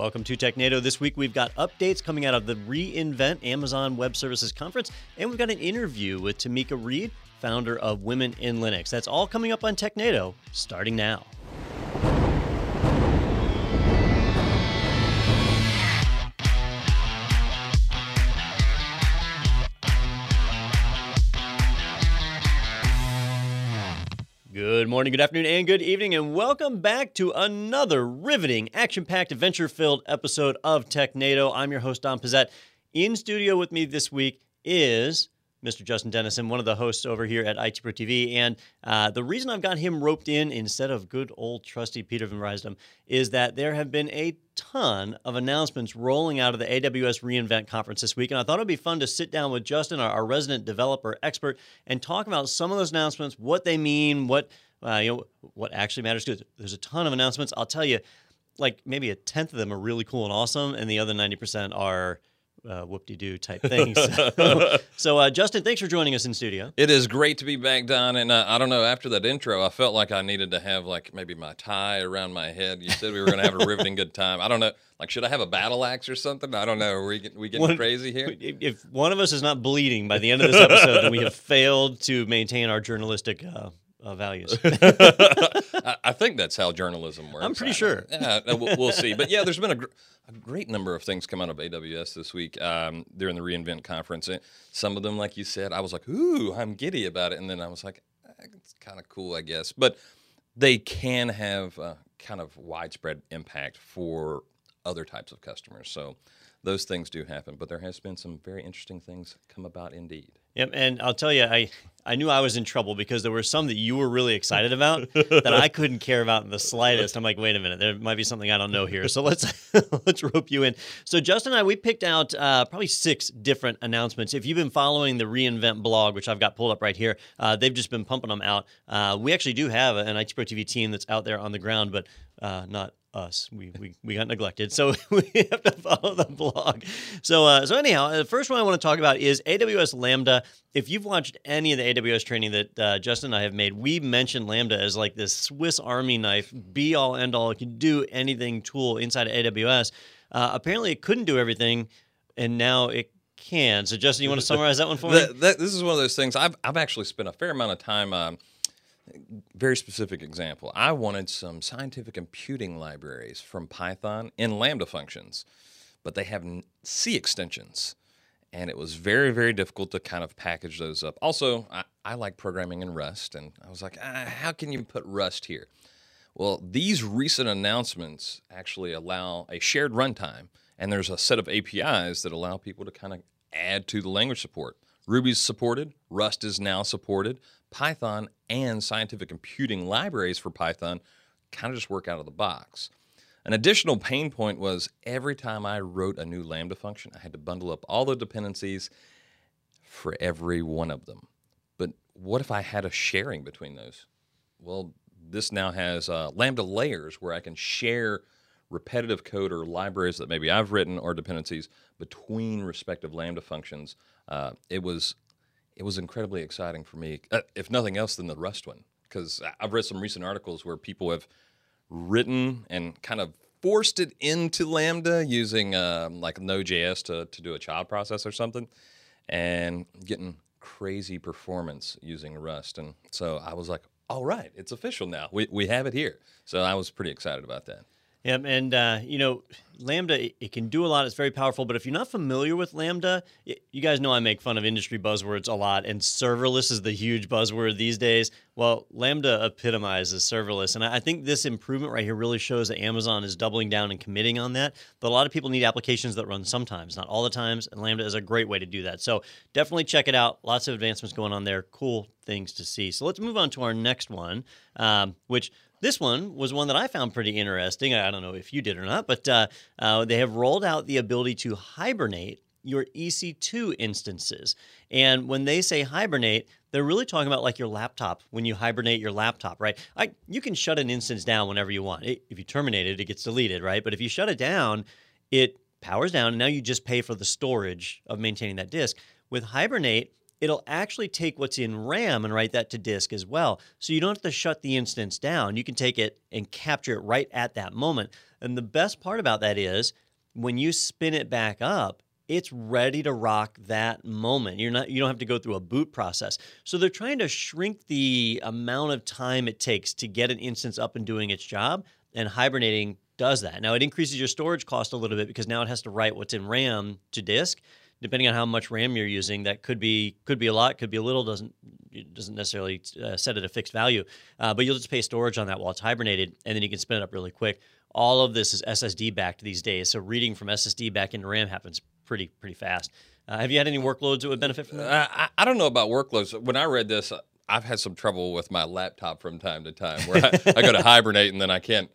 Welcome to TechNado. This week we've got updates coming out of the reInvent Amazon Web Services Conference, and we've got an interview with Tameika Reed, founder of Women in Linux. That's all coming up on TechNado, starting now. Morning, good afternoon, and good evening, and welcome back to another riveting, action packed, adventure filled episode of Tech TechNado. I'm your host, Don Pezet. In studio with me this week is Mr. Justin Dennison, one of the hosts over here at IT Pro TV. And uh, the reason I've got him roped in instead of good old trusty Peter Van Rysdam is that there have been a ton of announcements rolling out of the AWS reInvent conference this week. And I thought it would be fun to sit down with Justin, our, our resident developer expert, and talk about some of those announcements, what they mean, what uh, you know, what actually matters. Because there's a ton of announcements. I'll tell you, like maybe a tenth of them are really cool and awesome, and the other ninety percent are uh, whoop-de-doo type things. so, so uh, Justin, thanks for joining us in studio. It is great to be back, Don. And uh, I don't know, after that intro, I felt like I needed to have like maybe my tie around my head. You said we were going to have a riveting good time. I don't know, like should I have a battle axe or something? I don't know. Are we, we getting one, crazy here? If one of us is not bleeding by the end of this episode, then we have failed to maintain our journalistic uh, uh, values. I think that's how journalism works. I'm pretty sure. Yeah, we'll, we'll, see. But yeah, there's been a, gr- a, great number of things come out of AWS this week um, during the reInvent conference. Some of them, like you said, I was like, "Ooh, I'm giddy about it," and then I was like, eh, "It's kind of cool, I guess." But they can have a kind of widespread impact for other types of customers. So those things do happen, but there has been some very interesting things come about indeed. Yep, and I'll tell you, I I knew I was in trouble because there were some that you were really excited about that I couldn't care about in the slightest. I'm like, wait a minute, there might be something I don't know here. So let's let's rope you in. So Justin and I, we picked out uh, probably six different announcements. If you've been following the reInvent blog, which I've got pulled up right here, uh, they've just been pumping them out. Uh, we actually do have an IT Pro TV team that's out there on the ground, but uh, not us. We, we, we got neglected. So we have to follow the blog. So, uh, so anyhow, the first one I want to talk about is AWS Lambda. If you've watched any of the AWS training that uh, Justin and I have made, we mentioned Lambda as like this Swiss Army knife, be all end all, it can do anything tool inside of AWS. Uh, apparently, it couldn't do everything, and now it can. So, Justin, you want to summarize that one for me? That, that, this is one of those things. I've, I've actually spent a fair amount of time. Um, very specific example. I wanted some scientific computing libraries from Python in Lambda functions, but they have C extensions. And it was very, very difficult to kind of package those up. Also, I, I like programming in Rust, and I was like, ah, how can you put Rust here? Well, these recent announcements actually allow a shared runtime, and there's a set of APIs that allow people to kind of add to the language support. Ruby's supported, Rust is now supported, Python and scientific computing libraries for Python kind of just work out of the box. An additional pain point was every time I wrote a new Lambda function, I had to bundle up all the dependencies for every one of them. But what if I had a sharing between those? Well, this now has uh, Lambda layers where I can share repetitive code or libraries that maybe I've written or dependencies between respective Lambda functions. Uh, it was it was incredibly exciting for me, uh, if nothing else than the Rust one, because I've read some recent articles where people have written and kind of forced it into Lambda using um, like Node.js to, to do a child process or something, and getting crazy performance using Rust. And so I was like, all right, it's official now. We, we have it here. So I was pretty excited about that. Yeah, and uh, you know, Lambda it, it, can do a lot. It's very powerful. But if you're not familiar with Lambda, it, you guys know I make fun of industry buzzwords a lot, and serverless is the huge buzzword these days. Well, Lambda epitomizes serverless, and I, I think this improvement right here really shows that Amazon is doubling down and committing on that. But a lot of people need applications that run sometimes, not all the times, and Lambda is a great way to do that. So definitely check it out. Lots of advancements going on there. Cool things to see. So let's move on to our next one, um, which this one was one that I found pretty interesting. I don't know if you did or not, but uh, uh, they have rolled out the ability to hibernate your EC2 instances. And when they say hibernate, they're really talking about like your laptop when you hibernate your laptop, right? I, you can shut an instance down whenever you want. It, if you terminate it, it gets deleted, right? But if you shut it down, it powers down, and now you just pay for the storage of maintaining that disk. With Hibernate, it'll actually take what's in RAM and write that to disk as well. So you don't have to shut the instance down. You can take it and capture it right at that moment. And the best part about that is when you spin it back up, it's ready to rock that moment. You're not you don't have to go through a boot process. So they're trying to shrink the amount of time it takes to get an instance up and doing its job, and hibernating does that. Now it increases your storage cost a little bit because now it has to write what's in RAM to disk. Depending on how much RAM you're using, that could be could be a lot, could be a little. Doesn't doesn't necessarily uh, set at a fixed value, uh, but you'll just pay storage on that while it's hibernated, and then you can spin it up really quick. All of this is SSD backed these days, so reading from SSD back into RAM happens pretty pretty fast. Uh, have you had any workloads that would benefit from that? Uh, I, I don't know about workloads. When I read this, I've had some trouble with my laptop from time to time where I, I go to hibernate and then I can't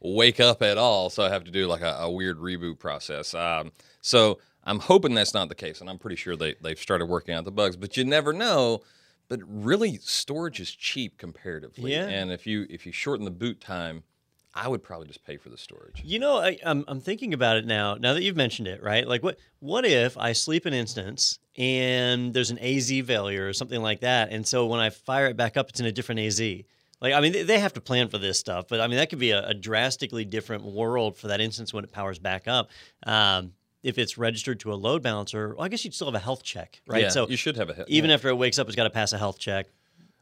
wake up at all. So I have to do like a, a weird reboot process. Um, so I'm hoping that's not the case. And I'm pretty sure they, they've started working out the bugs, but you never know. But really, storage is cheap comparatively. Yeah. And if you if you shorten the boot time, I would probably just pay for the storage. You know, I, I'm I'm thinking about it now. Now that you've mentioned it, right? Like, what what if I sleep an instance and there's an AZ failure or something like that, and so when I fire it back up, it's in a different AZ. Like, I mean, they- they have to plan for this stuff, but I mean, that could be a, a drastically different world for that instance when it powers back up. Um, if it's registered to a load balancer, well, I guess you'd still have a health check, right? Yeah, so you should have a hit. even after it wakes up, it's got to pass a health check.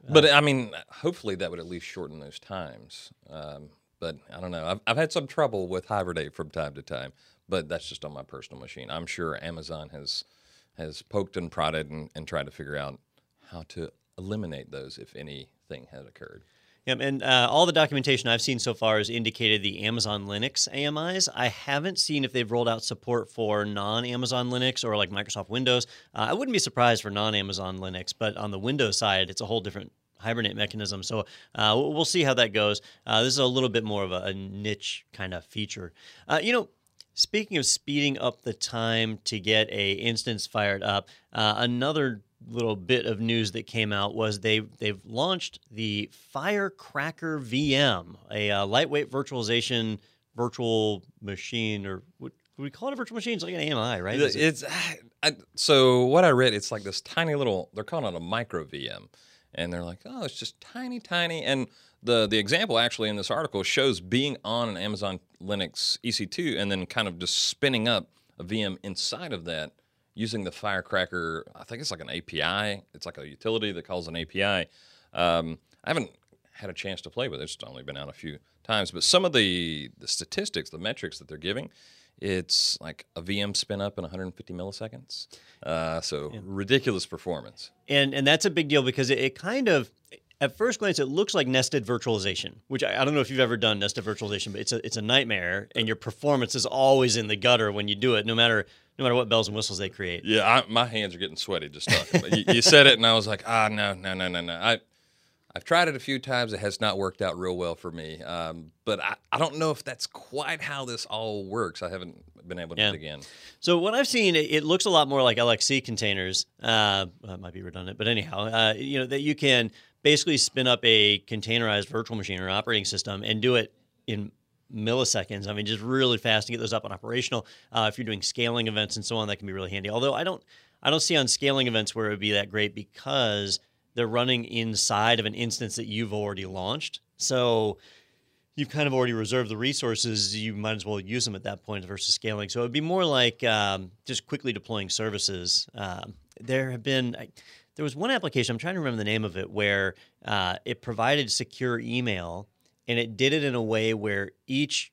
But I mean, hopefully that would at least shorten those times. Um, but I don't know. I've, I've had some trouble with hibernate from time to time, but that's just on my personal machine. I'm sure Amazon has has poked and prodded and, and tried to figure out how to eliminate those if anything has occurred. Yep, and uh, all the documentation I've seen so far has indicated the Amazon Linux AMIs. I haven't seen if they've rolled out support for non-Amazon Linux or like Microsoft Windows. Uh, I wouldn't be surprised for non-Amazon Linux, but on the Windows side, it's a whole different hibernate mechanism. So uh, we'll we'll see how that goes. Uh, this is a little bit more of a, a niche kind of feature. Uh, you know. Speaking of speeding up the time to get a instance fired up, uh, another little bit of news that came out was they they've launched the Firecracker VM, a uh, lightweight virtualization virtual machine, or what would we call it a virtual machine? It's like an AMI, right? It- It's I, so what I read. It's like this tiny little. They're calling it a micro VM, and they're like, oh, it's just tiny, tiny. And the the example actually in this article shows being on an Amazon Linux EC2 and then kind of just spinning up a VM inside of that using the Firecracker. I think it's like an API. It's like a utility that calls an API. Um, I haven't had a chance to play with it. It's only been out a few times, but some of the the statistics, the metrics that they're giving, it's like a VM spin up in 150 milliseconds. Uh, so ridiculous performance. and and that's a big deal because it, it kind of at first glance it looks like nested virtualization which I, I don't know if you've ever done nested virtualization but it's a it's a nightmare and your performance is always in the gutter when you do it no matter no matter what bells and whistles they create Yeah, I, my hands are getting sweaty just talking. But you, you said it, and I was like, ah, no, no, no, no, no. I, I've tried it a few times. It has not worked out real well for me. Um, but I, I don't know if that's quite how this all works. I haven't been able to Yeah. dig in. So what I've seen, it, it looks a lot more like LXC containers. Uh, that might be redundant, but anyhow, uh, you know that you can basically spin up a containerized virtual machine or operating system and do it in milliseconds. I mean, just really fast to get those up and operational. Uh, if you're doing scaling events and so on, that can be really handy. Although I don't, I don't see on scaling events where it would be that great because they're running inside of an instance that you've already launched. So you've kind of already reserved the resources. You might as well use them at that point versus scaling. So it would be more like um, just quickly deploying services. Um, there have been. I, there was one application, I'm trying to remember the name of it, where uh, it provided secure email and it did it in a way where each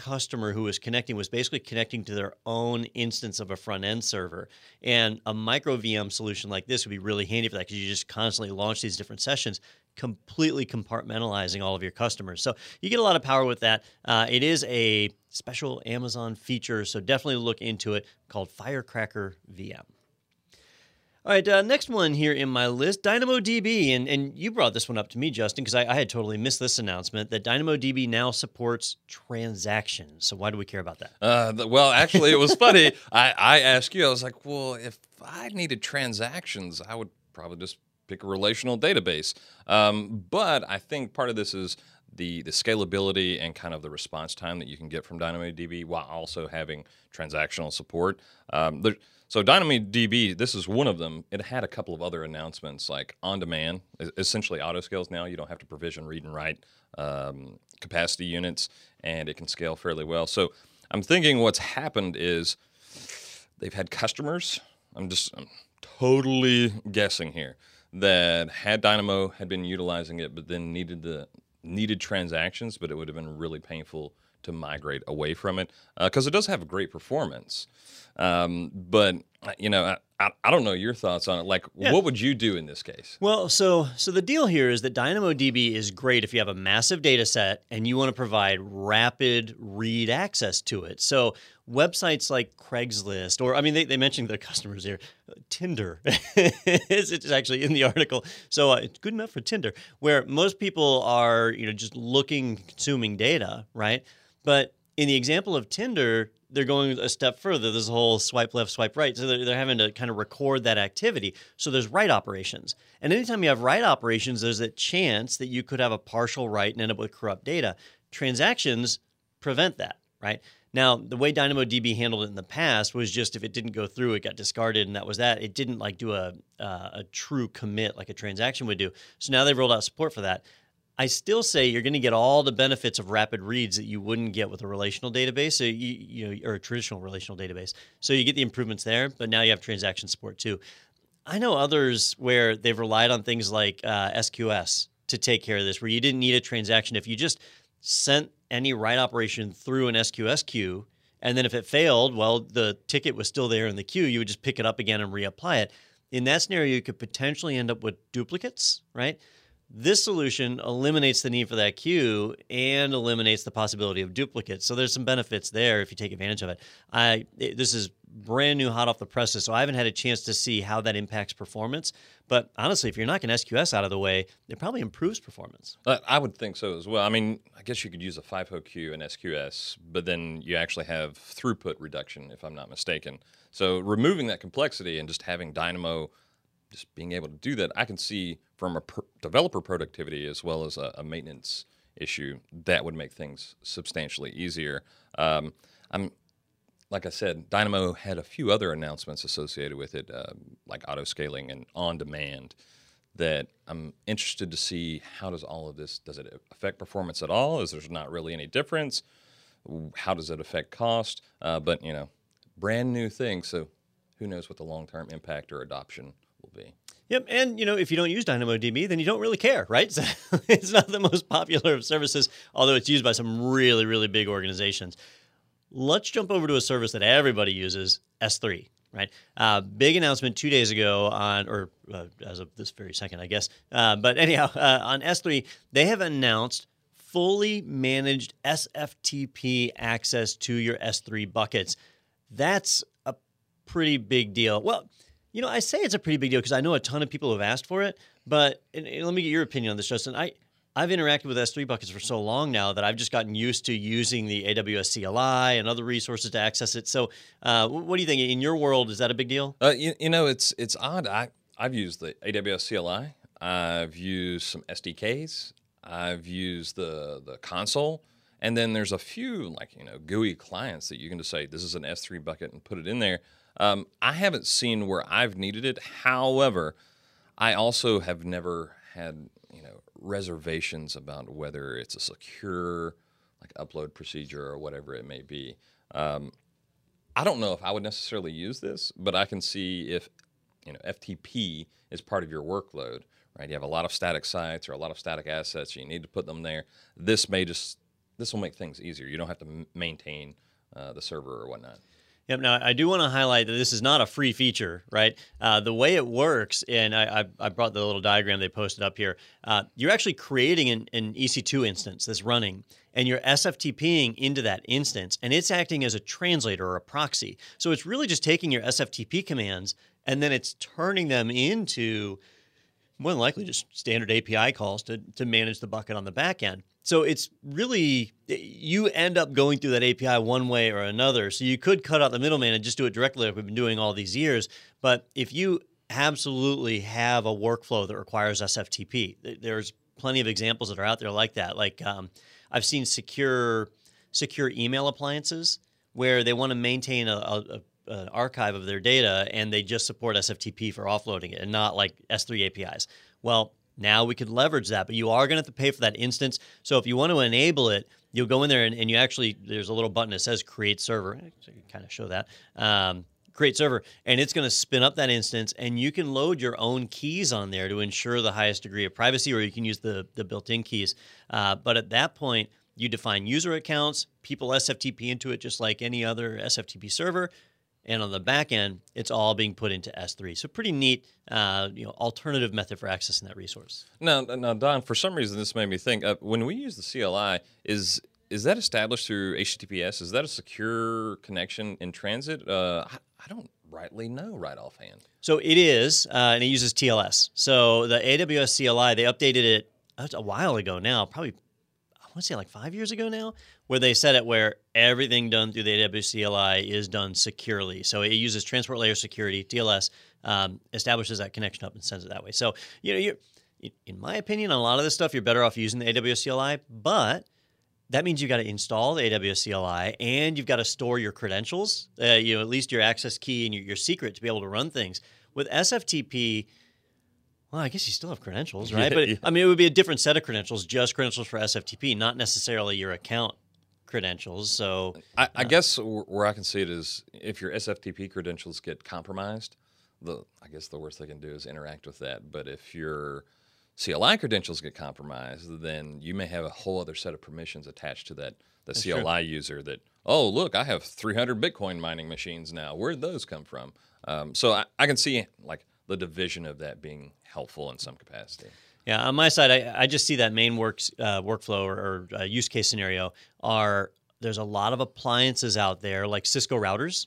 customer who was connecting was basically connecting to their own instance of a front end server. And a micro VM solution like this would be really handy for that because you just constantly launch these different sessions, completely compartmentalizing all of your customers. So you get a lot of power with that. Uh, it is a special Amazon feature, so definitely look into it called Firecracker VM. All right, uh, next one here in my list, DynamoDB, and and you brought this one up to me, Justin, because I, I had totally missed this announcement that DynamoDB now supports transactions. So why do we care about that? Uh, well, actually, it was funny. I, I asked you, I was like, well, if I needed transactions, I would probably just pick a relational database. Um, but I think part of this is the the scalability and kind of the response time that you can get from DynamoDB while also having transactional support. Um, there, so DynamoDB, this is one of them. It had a couple of other announcements like on demand, essentially auto scales now. You don't have to provision read and write um, capacity units, and it can scale fairly well. So I'm thinking what's happened is they've had customers. I'm just I'm totally guessing here that had Dynamo had been utilizing it, but then needed the needed transactions, but it would have been really painful to migrate away from it because uh, it does have great performance. Um, but uh, you know, I, I, don't know your thoughts on it. Like, yeah. what would you do in this case? Well, so so the deal here is that DynamoDB is great if you have a massive data set and you want to provide rapid read access to it. So websites like Craigslist, or I mean, they, they mentioned their customers here. Tinder it's actually in the article, so uh, it's good enough for Tinder, where most people are you know just looking, consuming data, right? But in the example of Tinder, they're going a step further. There's a whole swipe left, swipe right. So they're, they're having to kind of record that activity. So there's write operations. And anytime you have write operations, there's a chance that you could have a partial write and end up with corrupt data. Transactions prevent that, right? Now, the way DynamoDB handled it in the past was just if it didn't go through, it got discarded, and that was that. It didn't like do a uh, a true commit like a transaction would do. So now they've rolled out support for that. I still say you're going to get all the benefits of rapid reads that you wouldn't get with a relational database, so you, you know, or a traditional relational database. So you get the improvements there, but now you have transaction support too. I know others where they've relied on things like uh, SQS to take care of this, where you didn't need a transaction. If you just sent any write operation through an SQS queue, and then if it failed, well, the ticket was still there in the queue, you would just pick it up again and reapply it. In that scenario, you could potentially end up with duplicates, right? This solution eliminates the need for that queue and eliminates the possibility of duplicates. So there's some benefits there if you take advantage of it. I this is brand new, hot off the presses, so I haven't had a chance to see how that impacts performance. But honestly, if you're knocking SQS out of the way, it probably improves performance. Uh, I would think so as well. I mean, I guess you could use a FIFO queue and SQS, but then you actually have throughput reduction, if I'm not mistaken. So removing that complexity and just having Dynamo just being able to do that, I can see from a per- developer productivity as well as a, a, maintenance issue that would make things substantially easier. Um, I'm like I said, Dynamo had a few other announcements associated with it, uh, like auto scaling and on demand. That I'm interested to see how does all of this does it affect performance at all? Is there's not really any difference? How does it affect cost? Uh, but you know, brand new thing, so who knows what the long term impact or adoption will be. Yep, and you know if you don't use DynamoDB, then you don't really care, right? So it's not the most popular of services, although it's used by some really, really big organizations. Let's jump over to a service that everybody uses, S3. Right, uh, big announcement two days ago on, or uh, as of this very second, I guess. Uh, but anyhow, uh, on S3, they have announced fully managed SFTP access to your S3 buckets. That's a pretty big deal. Well you know, I say it's a pretty big deal because I know a ton of people have asked for it. But and, and let me get your opinion on this, Justin. I I've interacted with S3 buckets for so long now that I've just gotten used to using the AWS CLI and other resources to access it. So, uh, what do you think in your world? Is that a big deal? Uh, you, you, know, it's it's odd. I I've used the AWS CLI. I've used some SDKs. I've used the the console, and then there's a few like you know GUI clients that you can just say this is an S3 bucket and put it in there. Um, I haven't seen where I've needed it. However, I also have never had you know reservations about whether it's a secure like upload procedure or whatever it may be. Um, I don't know if I would necessarily use this, but I can see if you know FTP is part of your workload, right? You have a lot of static sites or a lot of static assets. You need to put them there. This may just this will make things easier. You don't have to maintain uh, the server or whatnot. Yep. Now, I do want to highlight that this is not a free feature, right? Uh, the way it works, and I, I, brought the little diagram they posted up here. Uh, you're actually creating an, an, EC2 instance that's running, and you're SFTPing into that instance, and it's acting as a translator or a proxy. So it's really just taking your SFTP commands and then it's turning them into more than likely just standard API calls to, to manage the bucket on the back end. So it's really, you end up going through that API one way or another. So you could cut out the middleman and just do it directly like we've been doing all these years. But if you absolutely have a workflow that requires SFTP, there's plenty of examples that are out there like that. Like um, I've seen secure secure email appliances where they want to maintain a, a, a, an archive of their data and they just support SFTP for offloading it and not like S3 APIs. Well, now we could leverage that, but you are going to have to pay for that instance. So if you want to enable it, you'll go in there and, and you actually there's a little button that says create server. So you kind of show that. Um, create server and it's going to spin up that instance and you can load your own keys on there to ensure the highest degree of privacy or you can use the, the built-in keys uh, but at that point you define user accounts people sftp into it just like any other sftp server and on the back end it's all being put into s3 so pretty neat uh, you know alternative method for accessing that resource Now, now, Don, for some reason, this made me think. Uh, when we use the CLI, is is that established through HTTPS? Is that a secure connection in transit? Uh, I, I don't rightly know right offhand. So it is, uh, and it uses TLS. So the AWS CLI, they updated it a while ago now, probably, I want to say like five years ago now, where they set it where everything done through the AWS CLI is done securely. So it uses transport layer security, TLS, um, establishes that connection up and sends it that way. So, you know, you in my opinion, on a lot of this stuff, you're better off using the AWS CLI, but that means you've got to install the AWS CLI and you've got to store your credentials, uh, you know, at least your access key and your, your secret to be able to run things. With SFTP, well, I guess you still have credentials, right? Yeah, but yeah. I mean, it would be a different set of credentials, just credentials for SFTP, not necessarily your account credentials. So, I, I guess where I can see it is if your SFTP credentials get compromised, the I guess the worst they can do is interact with that. But if your CLI credentials get compromised, then you may have a whole other set of permissions attached to that the true. CLI user. That oh look, I have 300 Bitcoin mining machines now. Where'd those come from? Um, so I, I can see like the division of that being helpful in some capacity. Yeah, on my side, I, I just see that main works uh, workflow or, or uh, use case scenario are there's a lot of appliances out there like Cisco routers,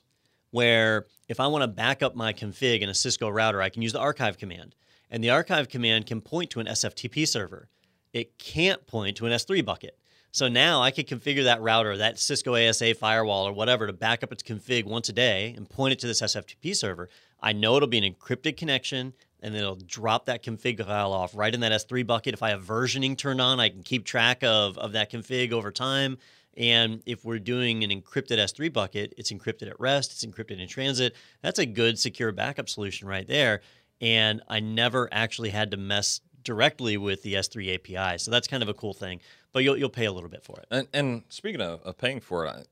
where if I want to back up my config in a Cisco router, I can use the archive command, and the archive command can point to an SFTP server. It can't point to an S3 bucket. So now I could configure that router, that Cisco ASA firewall or whatever, to back up its config once a day and point it to this SFTP server. I know it'll be an encrypted connection and then it'll drop that config file off right in that S3 bucket. If I have versioning turned on, I can keep track of, of that config over time. And if we're doing an encrypted S3 bucket, it's encrypted at rest, it's encrypted in transit. That's a good secure backup solution right there. And I never actually had to mess directly with the S3 API. So that's kind of a cool thing. But you'll, you'll pay a little bit for it. And, and speaking of, of paying for it,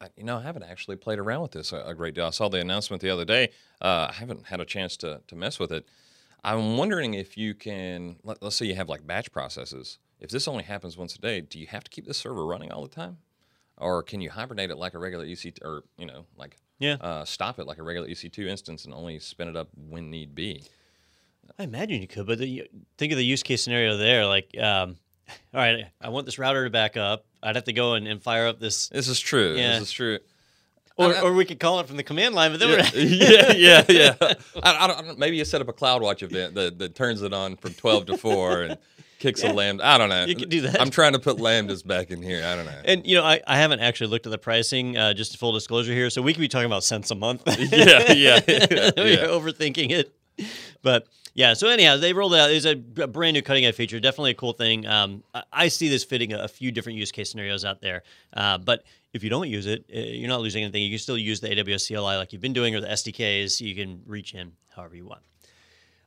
I, I, you know, I haven't actually played around with this a, a great deal. I saw the announcement the other day. Uh, I haven't had a chance to, to mess with it. I'm wondering if you can, let, let's say you have like batch processes. If this only happens once a day, do you have to keep the server running all the time? Or can you hibernate it like a regular EC, or, you know, like Yeah. uh, stop it like a regular EC2 instance and only spin it up when need be? I imagine you could, but the, think of the use case scenario there. Like, um, all right, I want this router to back up. I'd have to go and, and fire up this, This is true. Yeah. This is true. Or, or we could call it from the command line. But then yeah, we're yeah, yeah, yeah. I, I don't, I don't- maybe you set up a CloudWatch event that, that turns it on from 12 to 4 and kicks a lambda. I don't know. You could do that. I'm trying to put lambdas back in here. I don't know. And you know, I, I haven't actually looked at the pricing. Uh, just full disclosure here, so we could be talking about cents a month. yeah, yeah, yeah. We're overthinking it. But yeah, so anyhow, they rolled it out. It's a brand new cutting edge feature. Definitely a cool thing. Um, I, see this fitting a, a few different use case scenarios out there. Uh, but if you don't use it, uh, you're not losing anything. You can still use the AWS CLI like you've been doing, or the SDKs. You can reach in however you want.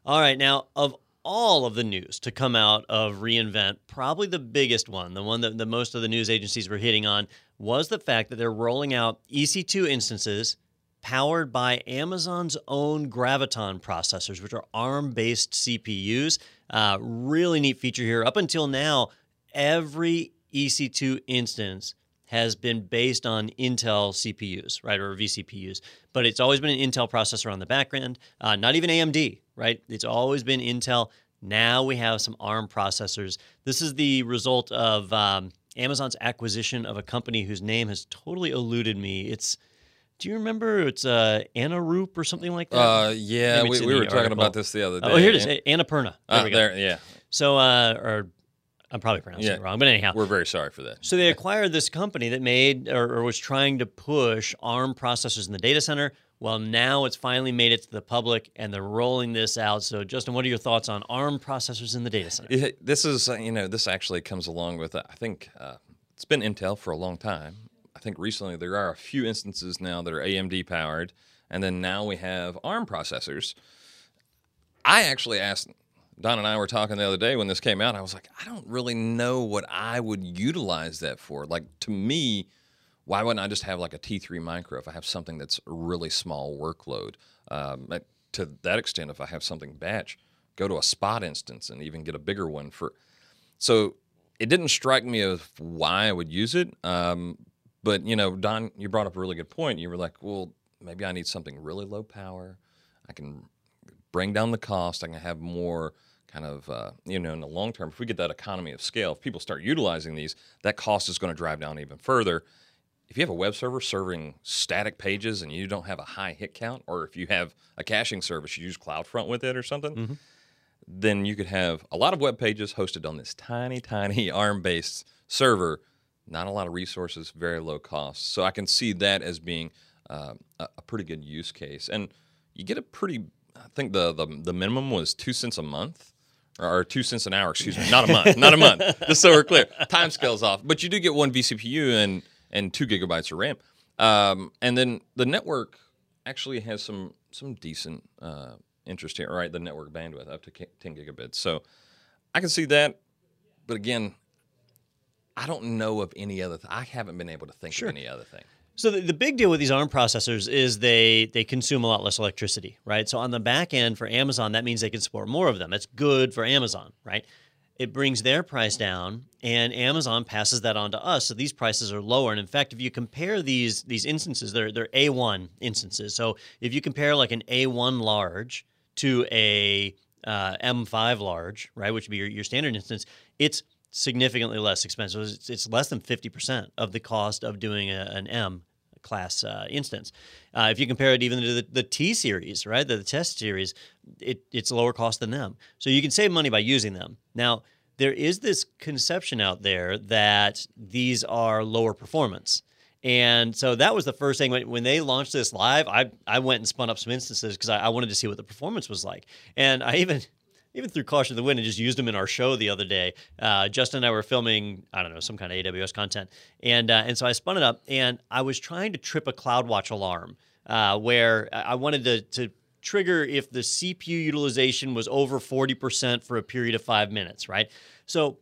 All right, now of all of the news to come out of reInvent, probably the biggest one, the one that the most of the news agencies were hitting on, was the fact that they're rolling out EC2 instances powered by Amazon's own Graviton processors, which are ARM-based CPUs. Uh, really neat feature here. Up until now, every EC2 instance has been based on Intel CPUs, right, or vCPUs, but it's always been an Intel processor on the back end, uh, not even AMD, right? It's always been Intel. Now we have some ARM processors. This is the result of um, Amazon's acquisition of a company whose name has totally eluded me. It's do you remember it's uh, Anaroop or something like that? Uh, yeah, we, we were talking article. about this the other day. oh, here it is, Annapurna. There Uh, we go. there, yeah. So, uh, or I'm probably pronouncing Yeah. it wrong, but anyhow. We're very sorry for that. So they acquired this company that made or, or was trying to push ARM processors in the data center. Well, now it's finally made it to the public, and they're rolling this out. So, Justin, what are your thoughts on ARM processors in the data center? It- this is, uh, you know, this actually comes along with, uh, I think uh, it's been Intel for a long time. I think recently there are a few instances now that are AMD powered, and then now we have ARM processors. I actually asked, Don and I were talking the other day when this came out. I was like, I don't really know what I would utilize that for. Like, to me, why wouldn't I just have like a T3 micro if I have something that's a really small workload? Um, to that extent, if I have something batch, go to a spot instance and even get a bigger one for. So it didn't strike me of why I would use it. Um, but you know, Don, you brought up a really good point. You were like, well, maybe I need something really low power. I can bring down the cost. I can have more kind of, uh, you know, in the long term, if we get that economy of scale, if people start utilizing these, that cost is going to drive down even further. If you have a web server serving static pages and you don't have a high hit count, or if you have a caching service, you use CloudFront with it or something, then you could have a lot of web pages hosted on this tiny, tiny ARM based server, not a lot of resources, very low cost. So I can see that as being uh, a, a pretty good use case. And you get a pretty, I think the, the, the minimum was two cents a month. Or two cents an hour, excuse me, not a month, not a month. Just so we're clear, time scale's off. But you do get one vCPU and and two gigabytes of RAM, um, and then the network actually has some some decent uh, interest here. Right, the network bandwidth up to ten gigabits. So I can see that, but again, I don't know of any other. Th- I haven't been able to think Sure. of any other thing. So the, the big deal with these ARM processors is they they consume a lot less electricity, right? So on the back end for Amazon, that means they can support more of them. That's good for Amazon, right? It brings their price down, and Amazon passes that on to us. So these prices are lower. And in fact, if you compare these these instances, they're they're A1 instances. So if you compare like an A1 large to a uh, M5 large, right, which would be your, your standard instance, it's significantly less expensive. It's, it's less than 50% of the cost of doing a, an M class uh, instance. Uh, if you compare it even to the, the T series, right, the, the test series, it, it's lower cost than them. So you can save money by using them. Now, there is this conception out there that these are lower performance. And so that was the first thing when, they launched this live. I, I went and spun up some instances because I, I wanted to see what the performance was like. And I even even through caution of the wind and just used them in our show the other day. Uh, Justin and I were filming, I don't know, some kind of AWS content, and uh, and so I spun it up and I was trying to trip a CloudWatch alarm uh, where I wanted to to trigger if the CPU utilization was over forty percent for a period of five minutes, right? So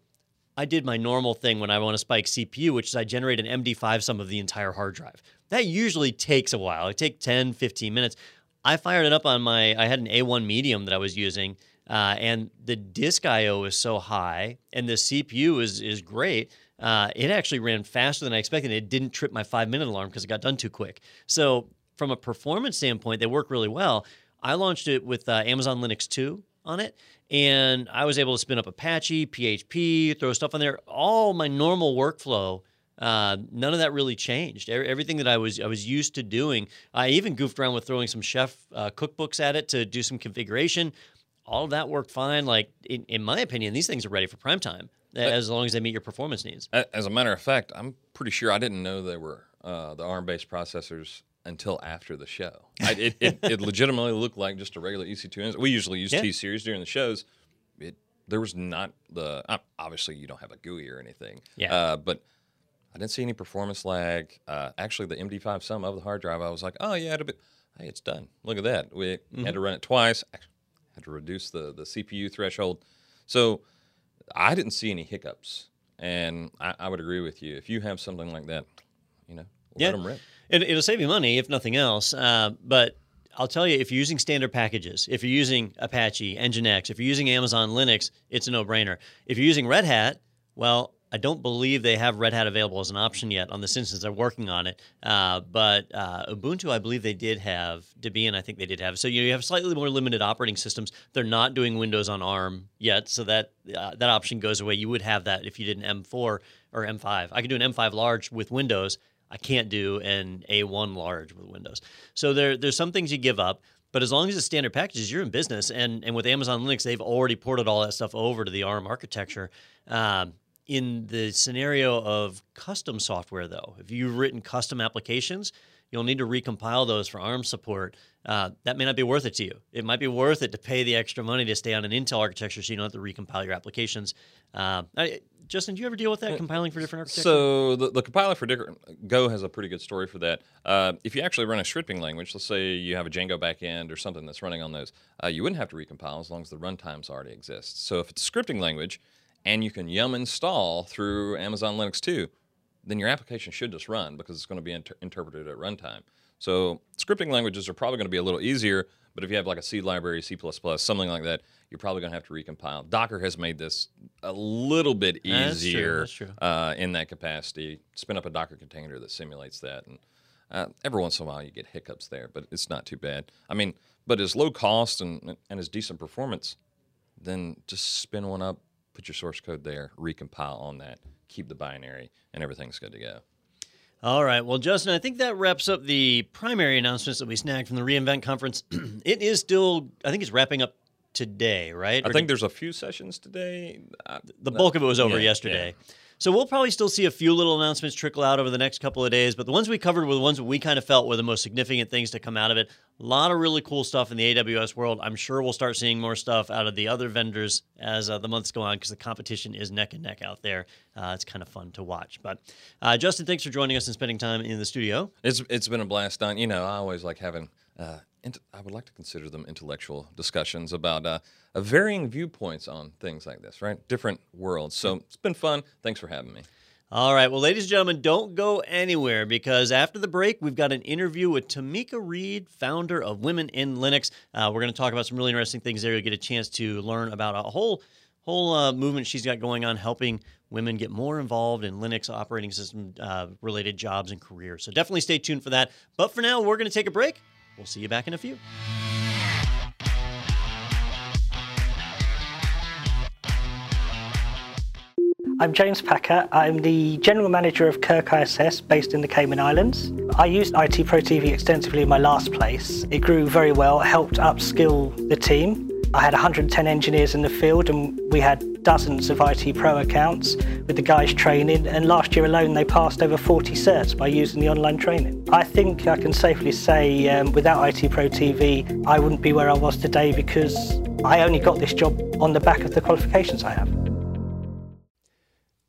I did my normal thing when I want to spike CPU, which is I generate an MD5 sum of the entire hard drive. That usually takes a while. It takes 10, 15 minutes. I fired it up on my, I had an A1 medium that I was using, uh, and the disk I/O is so high, and the CPU is is great. Uh, it actually ran faster than I expected. It didn't trip my five minute alarm because it got done too quick. So from a performance standpoint, they work really well. I launched it with uh, Amazon Linux 2 on it, and I was able to spin up Apache, PHP, throw stuff on there. All my normal workflow. Uh, none of that really changed. Everything that I was I was used to doing, I even goofed around with throwing some chef uh, cookbooks at it to do some configuration. All of that worked fine. Like in, in my opinion, these things are ready for prime time as long as they meet your performance needs. As a matter of fact, I'm pretty sure I didn't know they were uh, the ARM-based processors until after the show. I, it, it, it legitimately looked like just a regular EC2. ins- We usually use Yeah. T series during the shows. It there was not the obviously you don't have a GUI or anything. Yeah. Uh, but I didn't see any performance lag. Uh, actually, the MD5 sum of the hard drive, I was like, oh yeah, it'll be, hey, it's done. Look at that. We Mm-hmm. had to run it twice. Had to reduce the the CPU threshold. So I didn't see any hiccups, and I, I would agree with you. If you have something like that, you know, Yeah. let them rip. It, it'll save you money if nothing else. Uh, but I'll tell you, if you're using standard packages, if you're using Apache, Nginx, if you're using Amazon Linux, it's a no-brainer. If you're using Red Hat, well, I don't believe they have Red Hat available as an option yet on this instance. They're working on it. Uh, but uh, Ubuntu, I believe they did have. Debian, I think they did have. So you have slightly more limited operating systems. They're not doing Windows on ARM yet, so that uh, that option goes away. You would have that if you did an M4 or M5. I could do an M5 large with Windows. I can't do an A1 large with Windows. So there, there's some things you give up. But as long as it's standard packages, you're in business. And and with Amazon Linux, they've already ported all that stuff over to the ARM architecture. Um, in the scenario of custom software, though, if you've written custom applications, you'll need to recompile those for ARM support. Uh, that may not be worth it to you. It might be worth it to pay the extra money to stay on an Intel architecture so you don't have to recompile your applications. Uh, I, Justin, do you ever deal with that compiling for different architectures? So the, the compiler for different Go has a pretty good story for that. Uh, if you actually run a scripting language, let's say you have a Django backend or something that's running on those, uh, you wouldn't have to recompile as long as the runtimes already exist. So if it's a scripting language and you can yum install through Amazon Linux 2, then your application should just run because it's going to be inter- interpreted at runtime. So scripting languages are probably going to be a little easier, but if you have like a C library, C++, something like that, you're probably going to have to recompile. Docker has made this a little bit That's true, easier that's true. Uh, in that capacity. Spin up a Docker container that simulates that, and uh, every once in a while you get hiccups there, but it's not too bad. I mean, but as low cost and and as decent performance, then just spin one up, put your source code there, recompile on that, keep the binary, and everything's good to go. All right. Well, Justin, I think that wraps up the primary announcements that we snagged from the reInvent conference. it is still, I think it's wrapping up today, right? I Or think there's a few sessions today. Uh, the bulk of it was over yeah, yesterday. So we'll probably still see a few little announcements trickle out over the next couple of days, but the ones we covered were the ones we kind of felt were the most significant things to come out of it. A lot of really cool stuff in the AWS world. I'm sure we'll start seeing more stuff out of the other vendors as uh, the months go on because the competition is neck and neck out there. Uh, it's kind of fun to watch. But uh, Justin, thanks for joining us and spending time in the studio. It's it's been a blast. On you know, I always like having. Uh, I would like to consider them intellectual discussions about uh, uh, varying viewpoints on things like this, right? Different worlds. So it's been fun. Thanks for having me. All right. Well, ladies and gentlemen, don't go anywhere because after the break, we've got an interview with Tameika Reed, founder of Women in Linux. Uh, we're going to talk about some really interesting things there. You'll get a chance to learn about a whole whole uh, movement she's got going on helping women get more involved in Linux operating system uh, related jobs and careers. So definitely stay tuned for that. But for now, we're going to take a break. We'll see you back in a few. I'm James Packer. I'm the General Manager of Kirk ISS based in the Cayman Islands. I used IT Pro TV extensively in my last place. It grew very well, helped upskill the team. I had 110 engineers in the field and we had dozens of IT Pro accounts with the guys training and last year alone they passed over 40 certs by using the online training. I think I can safely say um, without IT Pro TV I wouldn't be where I was today because I only got this job on the back of the qualifications I have.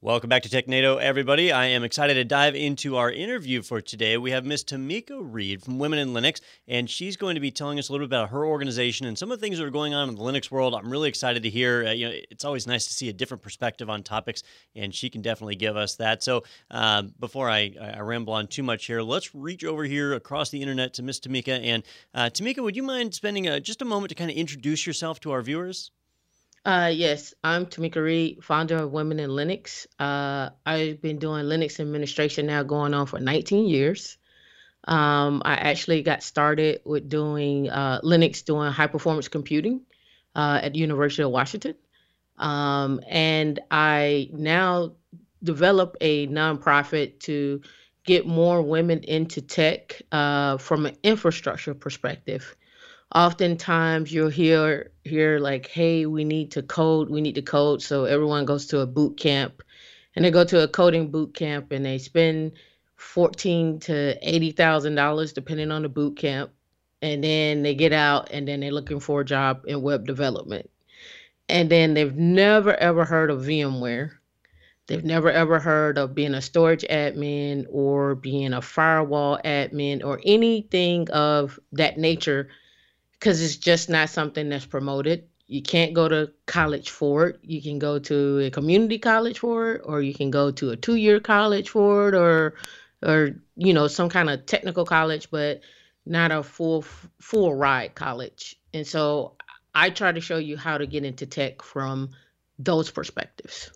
Welcome back to TechNado, everybody. I am excited to dive into our interview for today. We have Miss Tameika Reed from Women in Linux, and she's going to be telling us a little bit about her organization and some of the things that are going on in the Linux world. I'm really excited to hear. Uh, you know, it's always nice to see a different perspective on topics, and she can definitely give us that. So, um, before I, I ramble on too much here, let's reach over here across the internet to Miss Tameika. And uh, Tameika, would you mind spending a, just a moment to kind of introduce yourself to our viewers? Uh, yes, I'm Tameika Reed, founder of Women in Linux. Uh, I've been doing Linux administration now going on for 19 years. Um, I actually got started with doing uh, Linux, doing high performance computing uh, at the University of Washington. Um, and I now develop a nonprofit to get more women into tech uh, from an infrastructure perspective oftentimes you'll hear hear like hey we need to code we need to code. So everyone goes to a boot camp and they go to a coding boot camp and they spend fourteen to eighty thousand dollars depending on the boot camp and then they get out and then they're looking for a job in web development. And then they've never ever heard of vmware. They've never ever heard of being a storage admin or being a firewall admin or anything of that nature because it's just not something that's promoted. You can't go to college for it. You can go to a community college for it, or you can go to a two-year college for it, or, or you know, some kind of technical college, but not a full full ride college. And so, I try to show you how to get into tech from those perspectives.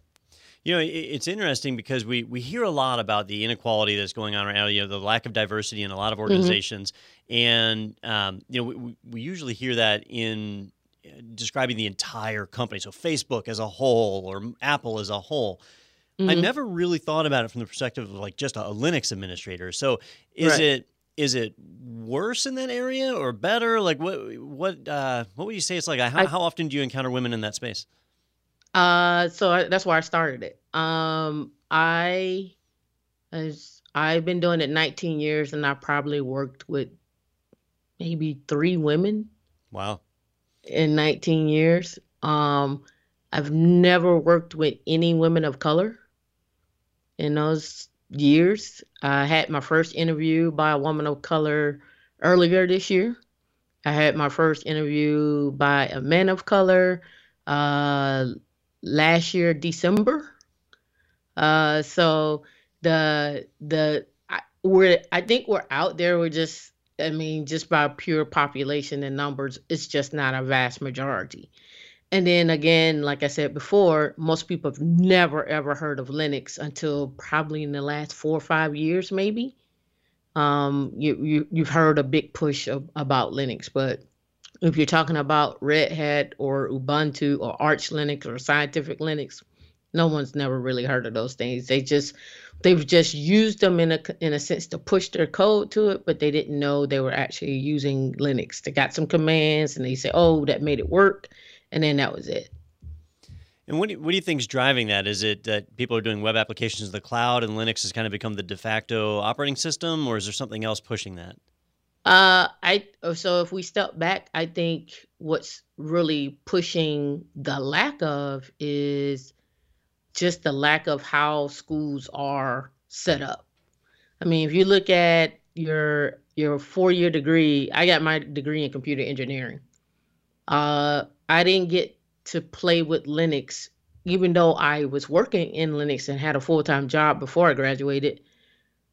You know, it's interesting because we we hear a lot about the inequality that's going on right now. You know, the lack of diversity in a lot of organizations, mm-hmm. And um, you know, we, we usually hear that in uh, describing the entire company. So Facebook as a whole, or Apple as a whole. Mm-hmm. I never really thought about it from the perspective of like just a, a Linux administrator. So is right. it is it worse in that area or better? Like what what uh, what would you say it's like? How, I, how often do you encounter women in that space? Uh, so I, that's why I started it. Um, I as I've been doing it 19 years, and I probably worked with maybe three women. Wow. In 19 years, um, I've never worked with any women of color in those years. I had my first interview by a woman of color earlier this year. I had my first interview by a man of color uh, last year, December. Uh, so the the I, we're I think we're out there. We're just I mean, just by pure population and numbers, it's just not a vast majority. And then again, like I said before, most people have never ever heard of Linux until probably in the last four or five years, maybe. Um, you, you you've heard a big push of, about Linux, but if you're talking about Red Hat or Ubuntu or Arch Linux or Scientific Linux, no one's never really heard of those things. They just they've just used them in a in a sense to push their code to it, but they didn't know they were actually using Linux. They got some commands and they say, "Oh, that made it work," and then that was it. And what do, you, what do you think is driving that? Is it that people are doing web applications in the cloud and Linux has kind of become the de facto operating system, or is there something else pushing that? Uh, I so if we step back, I think what's really pushing the lack of is just the lack of how schools are set up. I mean, if you look at your your four year degree, I got my degree in computer engineering. Uh, I didn't get to play with Linux, even though I was working in Linux and had a full time job before I graduated.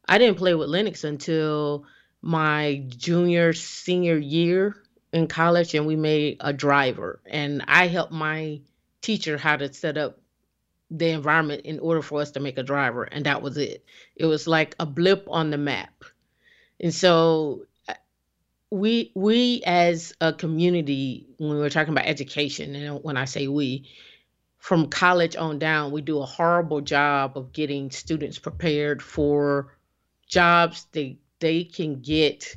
I didn't play with Linux until my junior senior year in college, and we made a driver, and I helped my teacher how to set up the environment in order for us to make a driver and that was it. It was like a blip on the map. And so uh, we we as a community when we're talking about education and when i say we from college on down we do a horrible job of getting students prepared for jobs they they can get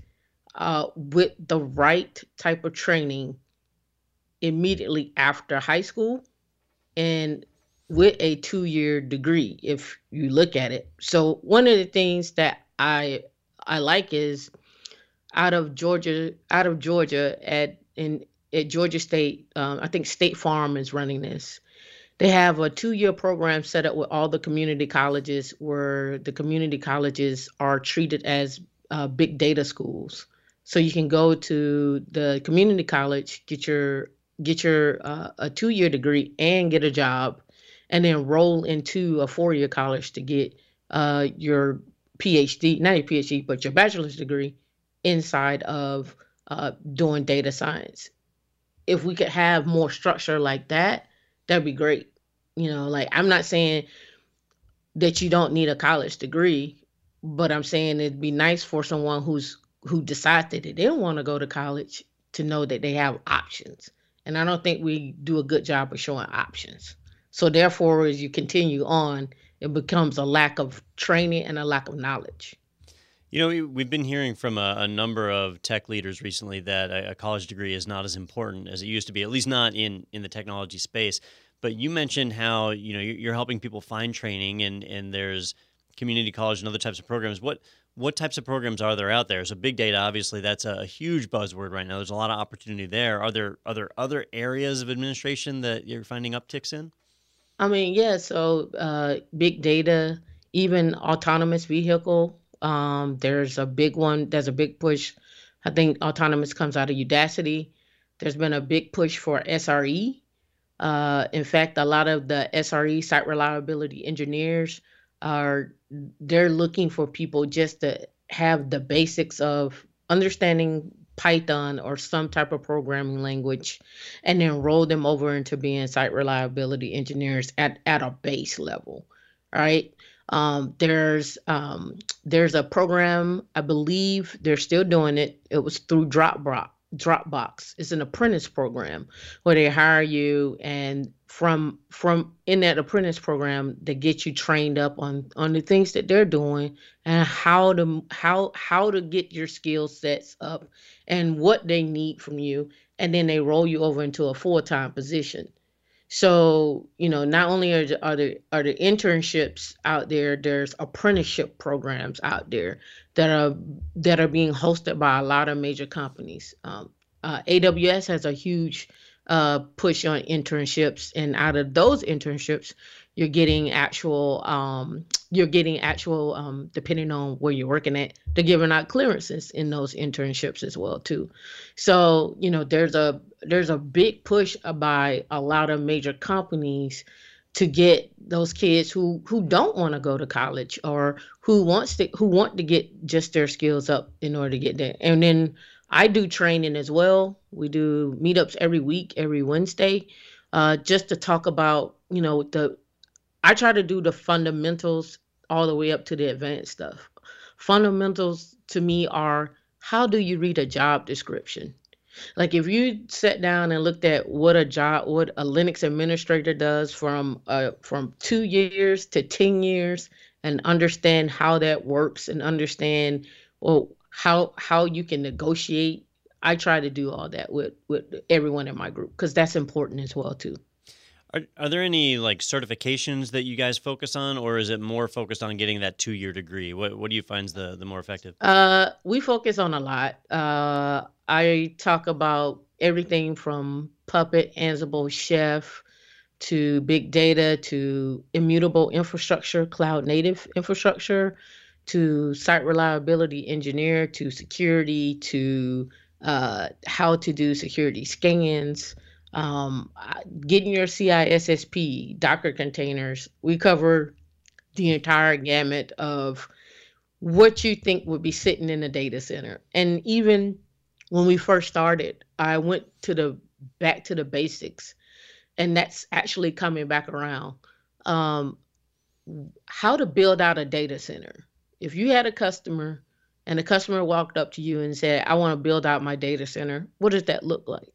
uh, with the right type of training immediately after high school. And with a two year degree if you look at it. So one of the things that I I like is out of Georgia out of Georgia at in at Georgia State, um, I think State Farm is running this. They have a two year program set up with all the community colleges where the community colleges are treated as uh, big data schools. So you can go to the community college, get your get your uh, a two year degree and get a job and then roll into a four year college to get uh, your PhD, not your PhD, but your bachelor's degree inside of uh, doing data science. If we could have more structure like that, that'd be great. You know, like I'm not saying that you don't need a college degree, but I'm saying it'd be nice for someone who's who decides that they don't want to go to college to know that they have options. And I don't think we do a good job of showing options. So therefore, as you continue on, it becomes a lack of training and a lack of knowledge. You know, we've been hearing from a, a number of tech leaders recently that a, a, college degree is not as important as it used to be, at least not in, in the technology space. But you mentioned how you know you're helping people find training, and, and there's community college and other types of programs. What what types of programs are there out there? So big data, obviously, that's a huge buzzword right now. There's a lot of opportunity there. Are there are there other areas of administration that you're finding upticks in? I mean, yeah, so uh, big data, even autonomous vehicle, um, there's a big one, there's a big push. I think autonomous comes out of Udacity. There's been a big push for SRE. Uh, in fact, a lot of the SRE site reliability engineers are they're looking for people just to have the basics of understanding Python or some type of programming language, and then roll them over into being site reliability engineers at, at a base level. Right. Um, there's um, there's a program I believe they're still doing it. It was through Dropbox. Dropbox. It's an apprentice program where they hire you and from from in that apprentice program they get you trained up on on the things that they're doing and how to how how to get your skill sets up and what they need from you and then they roll you over into a full-time position. So, you know, not only are the, are the are the internships out there, there's apprenticeship programs out there that are that are being hosted by a lot of major companies. Um, uh, AWS has a huge uh, push on internships, and out of those internships, you're getting actual um, you're getting actual um, depending on where you're working at they're giving out clearances in those internships as well too. So you know there's a there's a big push by a lot of major companies to get those kids who who don't want to go to college or who wants to who want to get just their skills up in order to get there. And then i do training as well we do meetups every week every wednesday uh, just to talk about you know the I try to do the fundamentals all the way up to the advanced stuff. Fundamentals to me are how do you read a job description? Like if you sat down and looked at what a job, what a Linux administrator does from uh, from two years to ten years, and understand how that works, and understand well how how you can negotiate. I try to do all that with with everyone in my group because that's important as well too. Are, are there any like certifications that you guys focus on, or is it more focused on getting that two year degree? What what do you find the the more effective? Uh, we focus on a lot. Uh, I talk about everything from Puppet, Ansible, Chef, to big data, to immutable infrastructure, cloud native infrastructure, to site reliability engineer, to security, to uh, how to do security scans um, getting your CISSP, Docker containers. We cover the entire gamut of what you think would be sitting in a data center. And even when we first started, I went to the back to the basics, and that's actually coming back around. Um, how to build out a data center. If you had a customer and the customer walked up to you and said, I want to build out my data center, what does that look like?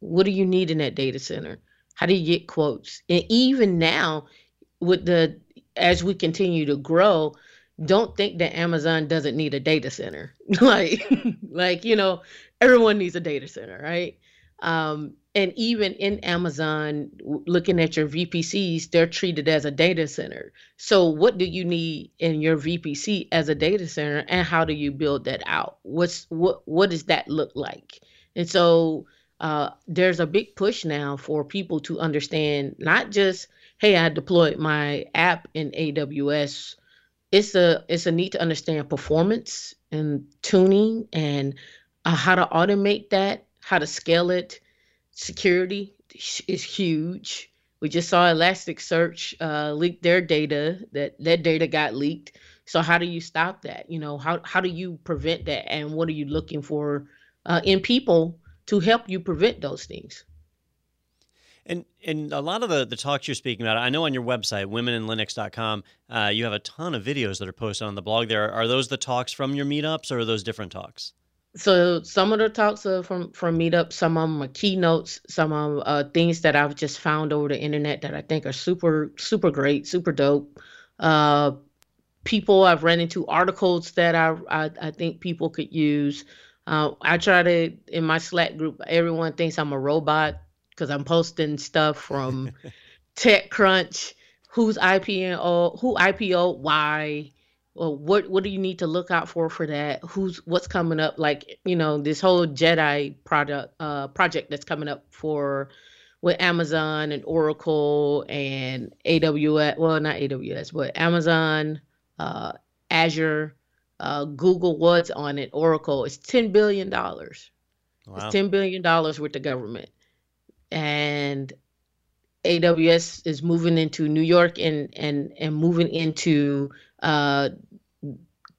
What do you need in that data center? How do you get quotes? And even now, with the as we continue to grow, don't think that Amazon doesn't need a data center. like, like you know, everyone needs a data center, right? Um, and even in Amazon, looking at your VPCs, they're treated as a data center. So, what do you need in your VPC as a data center, and how do you build that out? What's what what does that look like? And so, uh, there's a big push now for people to understand not just hey i deployed my app in aws it's a it's a need to understand performance and tuning and uh, how to automate that how to scale it security is huge we just saw elasticsearch uh, leak their data that that data got leaked so how do you stop that you know how, how do you prevent that and what are you looking for uh, in people to help you prevent those things. And and a lot of the, the talks you're speaking about, I know on your website, womeninlinux.com, uh, you have a ton of videos that are posted on the blog there. Are those the talks from your meetups or are those different talks? So some of the talks are from from meetups, some of them are keynotes, some of uh, things that I've just found over the internet that I think are super super great, super dope. Uh, people I've run into articles that I, I I think people could use. Uh, I try to in my Slack group. Everyone thinks I'm a robot because I'm posting stuff from TechCrunch. Who's IPO? Who IPO? Why? Well, what what do you need to look out for for that? Who's what's coming up? Like you know this whole JEDI product uh, project that's coming up for with Amazon and Oracle and AWS. Well, not AWS, but Amazon, uh, Azure, uh, Google was on it, Oracle, it's $10 billion. Wow. It's $10 billion with the government. And AWS is moving into New York and, and, and moving into uh,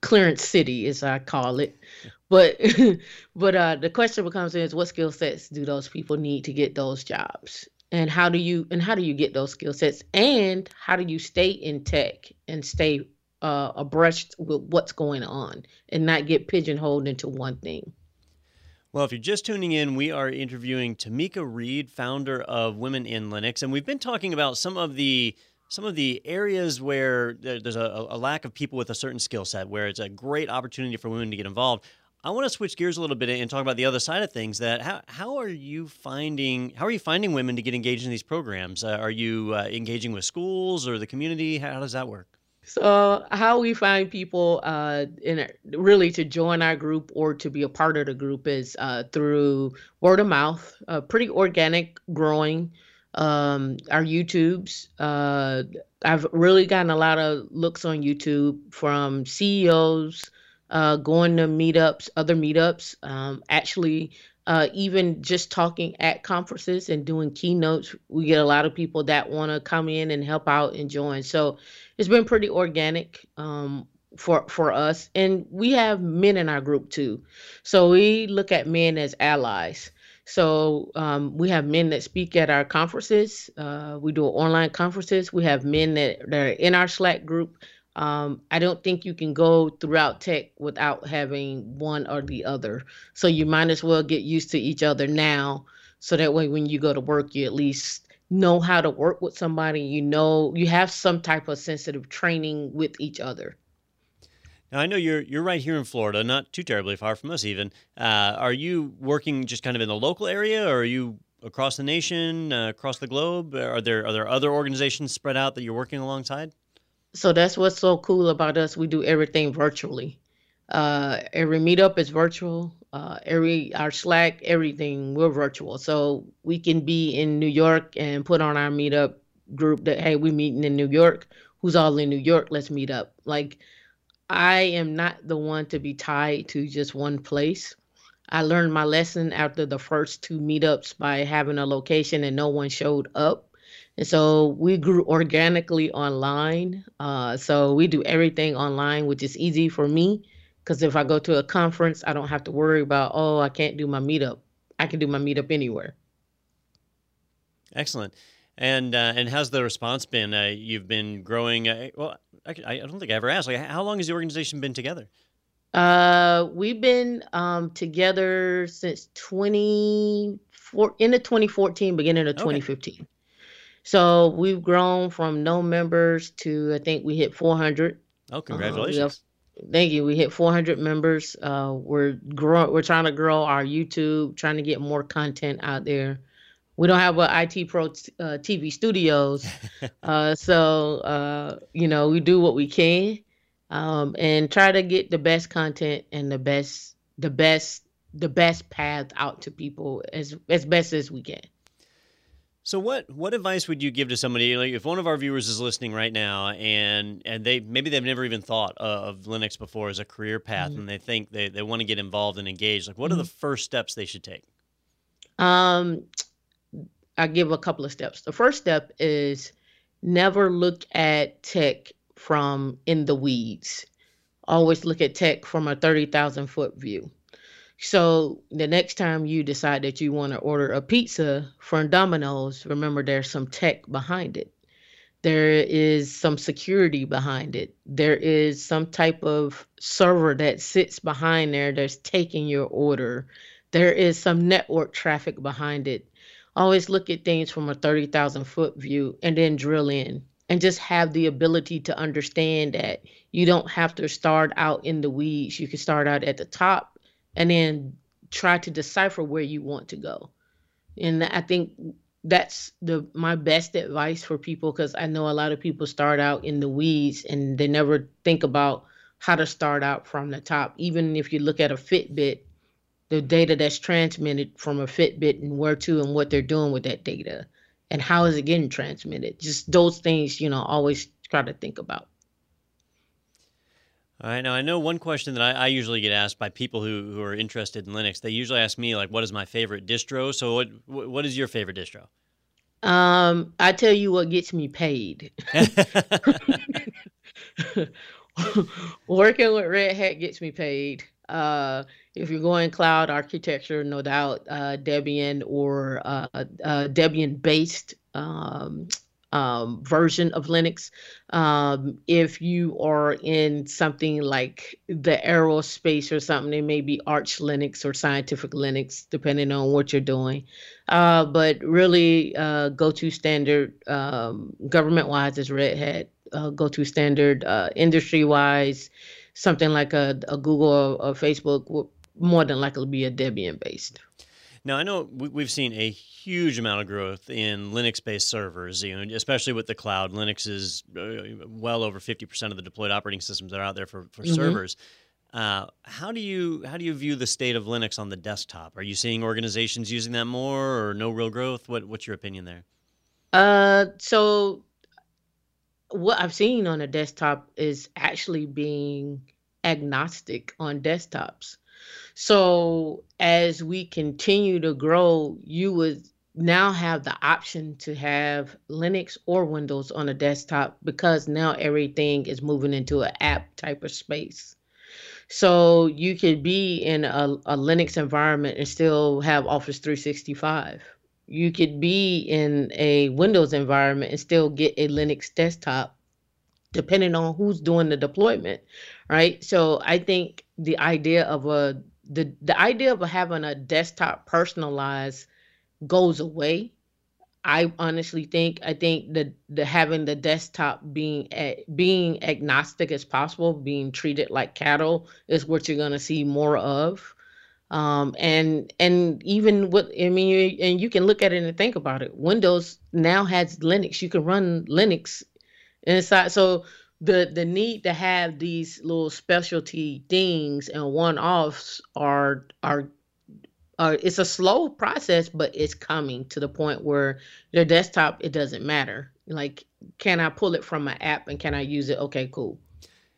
clearance city, as I call it. But but uh, the question becomes is what skill sets do those people need to get those jobs? And how do you and how do you get those skill sets? And how do you stay in tech and stay uh, abreast with what's going on and not get pigeonholed into one thing. Well, if you're just tuning in, we are interviewing Tameika Reed, founder of Women in Linux, and we've been talking about some of the some of the areas where there's a, a lack of people with a certain skill set, where it's a great opportunity for women to get involved. I want to switch gears a little bit and talk about the other side of things. That how how are you finding how are you finding women to get engaged in these programs? Uh, are you uh, engaging with schools or the community? How, how does that work? So, how we find people uh, in really to join our group or to be a part of the group is uh, through word of mouth, uh, pretty organic, growing. Um, our YouTubes, uh, I've really gotten a lot of looks on YouTube from CEOs uh, going to meetups, other meetups, um, actually uh, even just talking at conferences and doing keynotes, we get a lot of people that want to come in and help out and join. So it's been pretty organic um, for for us, and we have men in our group too. So we look at men as allies. So um, we have men that speak at our conferences. Uh, we do online conferences. We have men that, that are in our Slack group um, I don't think you can go throughout tech without having one or the other. So you might as well get used to each other now. So that way, when you go to work, you at least know how to work with somebody. You know, you have some type of sensitive training with each other. Now I know you're you're right here in Florida, not too terribly far from us. Even uh, are you working just kind of in the local area, or are you across the nation, uh, across the globe? Are there are there other organizations spread out that you're working alongside? so that's what's so cool about us. We do everything virtually. Uh, every meetup is virtual. Uh, every our Slack, everything we're virtual. So we can be in New York and put on our meetup group that hey, we're meeting in New York. Who's all in New York? Let's meet up. Like I am not the one to be tied to just one place. I learned my lesson after the first two meetups by having a location and no one showed up. And so we grew organically online. Uh, so we do everything online, which is easy for me because if I go to a conference, I don't have to worry about, oh, I can't do my meetup. I can do my meetup anywhere. Excellent. And uh, and how's the response been? Uh, you've been growing. Uh, well, I, I, don't think I ever asked. Like, how long has the organization been together? Uh, we've been um, together since 24 in the 2014, beginning of 2015. Okay. So we've grown from no members to I think we hit 400. Oh, uh, congratulations! Uh, thank you. We hit 400 members. Uh, we're growing. We're trying to grow our YouTube, trying to get more content out there. We don't have a IT Pro t- uh, TV studios, uh, so uh, you know we do what we can um, and try to get the best content and the best, the best, the best path out to people as as best as we can. So what what advice would you give to somebody like if one of our viewers is listening right now and and they maybe they've never even thought of Linux before as a career path mm-hmm. and they think they, they want to get involved and engaged like what mm-hmm. are the mm-hmm. first steps they should take? Um I give a couple of steps. The first step is never look at tech from in the weeds. Always look at tech from a 30,000 foot view. So the next time you decide that you want to order a pizza from Domino's, remember there's some tech behind it. There is some security behind it. There is some type of server that sits behind there that's taking your order. There is some network traffic behind it. Always look at things from a 30,000 foot view and then drill in and just have the ability to understand that you don't have to start out in the weeds. You can start out at the top and then try to decipher where you want to go. And I think that's the my best advice for people because I know a lot of people start out in the weeds and they never think about how to start out from the top. Even if you look at a Fitbit, the data that's transmitted from a Fitbit and where to and what they're doing with that data and how is it getting transmitted. Just those things, you know, always try to think about. All right. Now I know one question that I, I, usually get asked by people who, who are interested in Linux. They usually ask me like, "What is my favorite distro?" So what what is your favorite distro? Um, I tell you what gets me paid. Working with Red Hat gets me paid. Uh, if you're going cloud architecture, no doubt uh, Debian or uh, uh, Debian based um, um, version of Linux. Um, if you are in something like the aerospace or something, it may be Arch Linux or Scientific Linux, depending on what you're doing. Uh, but really, uh, go to standard um, government wise is Red Hat. Uh, go to standard industry wise, something like a, a Google or, or Facebook more than likely be a Debian based. Now I know we've seen a huge amount of growth in Linux-based servers, you know, especially with the cloud. Linux is uh, well over fifty percent of the deployed operating systems that are out there for, for mm-hmm. servers. Uh, how do you how do you view the state of Linux on the desktop? Are you seeing organizations using that more, or no real growth? What what's your opinion there? Uh, so what I've seen on a desktop is actually being agnostic on desktops. So as we continue to grow, you would now have the option to have Linux or Windows on a desktop because now everything is moving into an app type of space. So you could be in a, a Linux environment and still have Office 365. You could be in a Windows environment and still get a Linux desktop depending on who's doing the deployment, right? So I think the idea of a the the idea of having a desktop personalized goes away. I honestly think I think that the having the desktop being being agnostic as possible, being treated like cattle, is what you're gonna see more of. Um, and and even what I mean, you, and you can look at it and think about it. Windows now has Linux. You can run Linux inside. So the the need to have these little specialty things and one offs are are it's a slow process but it's coming to the point where your desktop it doesn't matter. Like can i pull it from my app and can i use it? Okay cool.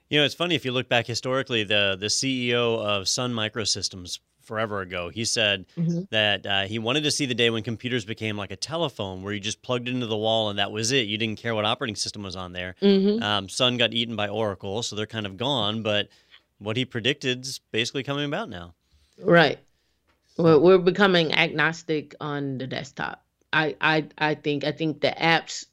You know it's funny if you look back historically the the ceo of sun microsystems forever ago. He said mm-hmm. that uh, he wanted to see the day when computers became like a telephone, where you just plugged into the wall and that was it. You didn't care what operating system was on there. Mm-hmm. Um, Sun got eaten by Oracle, so they're kind of gone. But what he predicted is basically coming about now. Right. Well, we're becoming agnostic on the desktop. I, I, I think I think the apps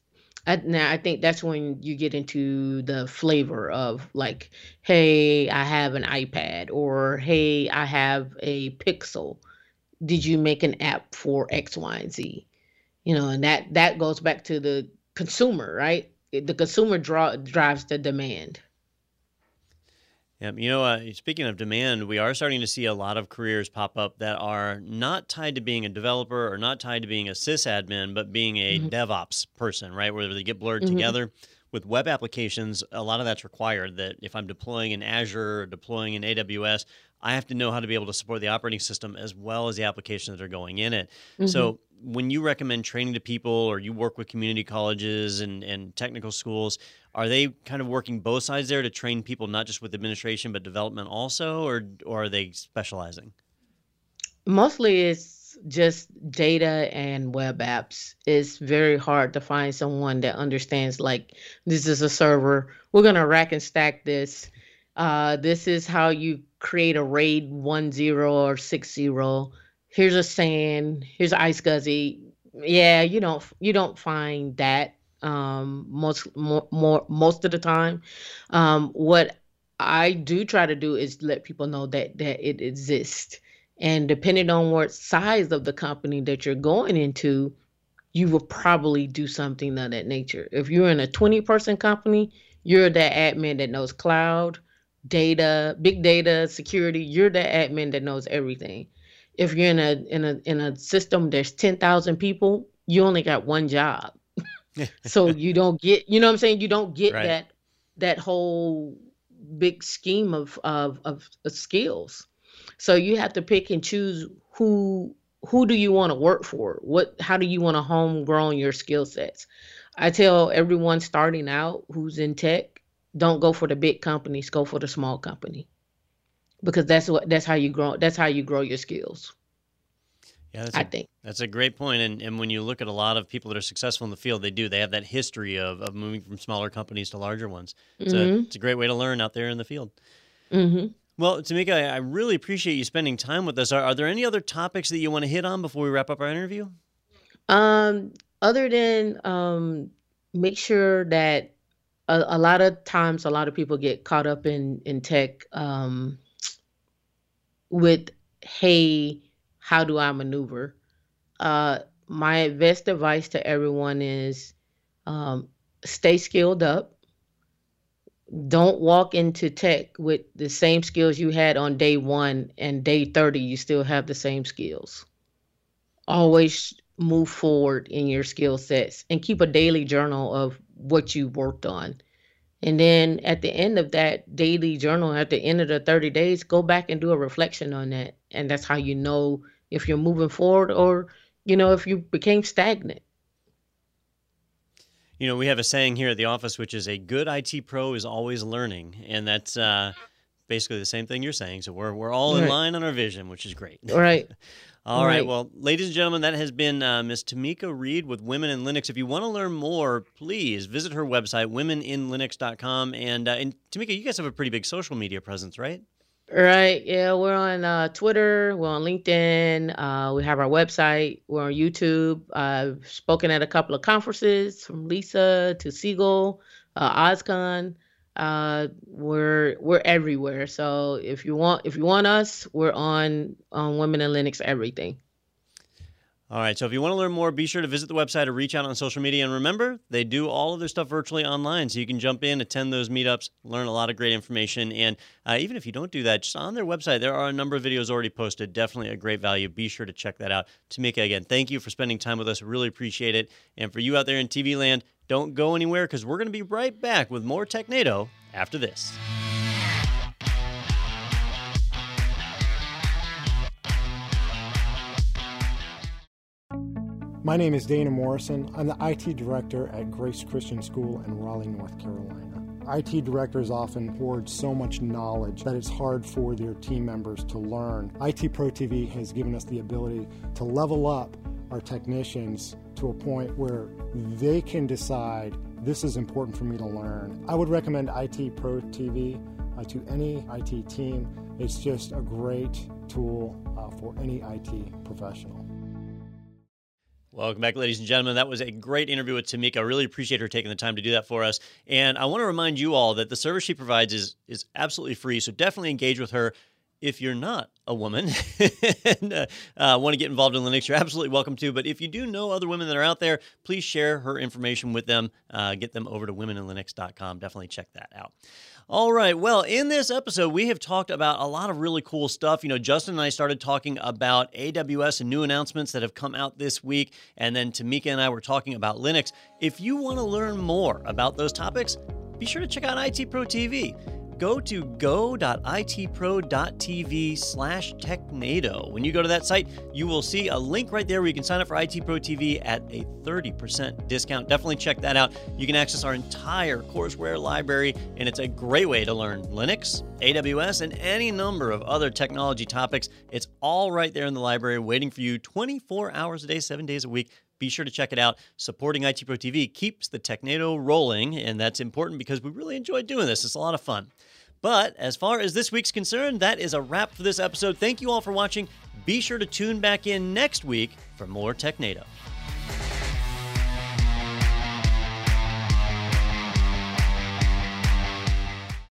I, now I think that's when you get into the flavor of like, hey, I have an iPad, or hey, I have a Pixel. Did you make an app for X, Y, and Z? You know, and that that goes back to the consumer, right? The consumer draw drives the demand. Yeah, you know, uh, speaking of demand, we are starting to see a lot of careers pop up that are not tied to being a developer or not tied to being a sysadmin, but being a mm-hmm. DevOps person, right? Where they get blurred mm-hmm. together. With web applications, a lot of that's required. That if I'm deploying in Azure or deploying in AWS, I have to know how to be able to support the operating system as well as the applications that are going in it. Mm-hmm. So when you recommend training to people or you work with community colleges and, and technical schools, are they kind of working both sides there to train people not just with administration but development also, or or are they specializing? Mostly it's just data and web apps. It's very hard to find someone that understands like this is a server. We're gonna rack and stack this. Uh, this is how you create a RAID one zero or six zero here's a SAN, here's iSCSI. Yeah, you don't you don't find that um, most more, more most of the time. Um, what I do try to do is let people know that that it exists, and depending on what size of the company that you're going into, you will probably do something of that nature. If you're in a 20 person company, you're that admin that knows cloud, data, big data, security. You're that admin that knows everything if you're in a in a in a system there's 10,000 people, you only got one job. so you don't get, you know what I'm saying? You don't get right. that that whole big scheme of, of of of skills. So you have to pick and choose who who do you want to work for? What how do you want to homegrown your skill sets? I tell everyone starting out who's in tech, don't go for the big companies, go for the small company because that's what that's how you grow that's how you grow your skills yeah I think that's a great point. and and when you look at a lot of people that are successful in the field they do they have that history of, of moving from smaller companies to larger ones it's, mm-hmm. a, it's a great way to learn out there in the field mm-hmm. well tameika I, I really appreciate you spending time with us are, are there any other topics that you want to hit on before we wrap up our interview um other than um make sure that a, a lot of times a lot of people get caught up in in tech um, with hey how do i maneuver? Uh, my best advice to everyone is um, stay skilled up. Don't walk into tech with the same skills you had on day one and day 30 you still have the same skills. Always move forward in your skill sets and keep a daily journal of what you worked on and then at the end of that daily journal at the end of the 30 days go back and do a reflection on that and that's how you know if you're moving forward or you know if you became stagnant you know, we have a saying here at the office, which is a good IT pro is always learning. And that's uh, basically the same thing you're saying. So we're, we're all in Right. line on our vision, which is great. all right All right. Right. Well, ladies and gentlemen, that has been uh, Miss Tameika Reed with Women in Linux. If you want to learn more, please visit her website, womeninlinux.com. And, uh, and Tameika, you guys have a pretty big social media presence, right? Right. Yeah, we're on uh, Twitter. We're on LinkedIn. Uh, we have our website. We're on YouTube. I've spoken at a couple of conferences, from Lisa to Siegel, uh, OSCON. Uh, we're we're everywhere. So if you want if you want us, we're on on Women in Linux everything. All right. So if you want to learn more, be sure to visit the website or reach out on social media. And remember, they do all of their stuff virtually online. So you can jump in, attend those meetups, learn a lot of great information. And uh, even if you don't do that, just on their website, there are a number of videos already posted. Definitely a great value. Be sure to check that out. Tameika, again, thank you for spending time with us. Really appreciate it. And for you out there in TV land, don't go anywhere because we're going to be right back with more Technado after this. My name is Dana Morrison. I'm the IT director at Grace Christian School in Raleigh, North Carolina. IT directors often hoard so much knowledge that it's hard for their team members to learn. IT Pro TV has given us the ability to level up our technicians to a point where they can decide this is important for me to learn. I would recommend IT Pro TV uh, to any IT team. It's just a great tool uh, for any IT professional. Welcome back, ladies and gentlemen. That was a great interview with Tameika. I really appreciate her taking the time to do that for us. And I want to remind you all that the service she provides is is absolutely free. So definitely engage with her. If you're not a woman and uh, uh, want to get involved in Linux, you're absolutely welcome to. But if you do know other women that are out there, please share her information with them. Uh, get them over to womeninlinux.com. Definitely check that out. All right. Well, in this episode, we have talked about a lot of really cool stuff. You know, Justin and I started talking about AWS and new announcements that have come out this week. And then Tameika and I were talking about Linux. If you want to learn more about those topics, be sure to check out IT Pro TV go to go.itpro.tv slash technado. When you go to that site, you will see a link right there where you can sign up for IT Pro TV at a 30% discount. Definitely check that out. You can access our entire courseware library, and it's a great way to learn Linux, AWS, and any number of other technology topics. It's all right there in the library waiting for you 24 hours a day, seven days a week. Be sure to check it out. Supporting IT Pro TV keeps the Technado rolling, and that's important because we really enjoy doing this. It's a lot of fun. But as far as this week's concerned, that is a wrap for this episode. Thank you all for watching. Be sure to tune back in next week for more Technado.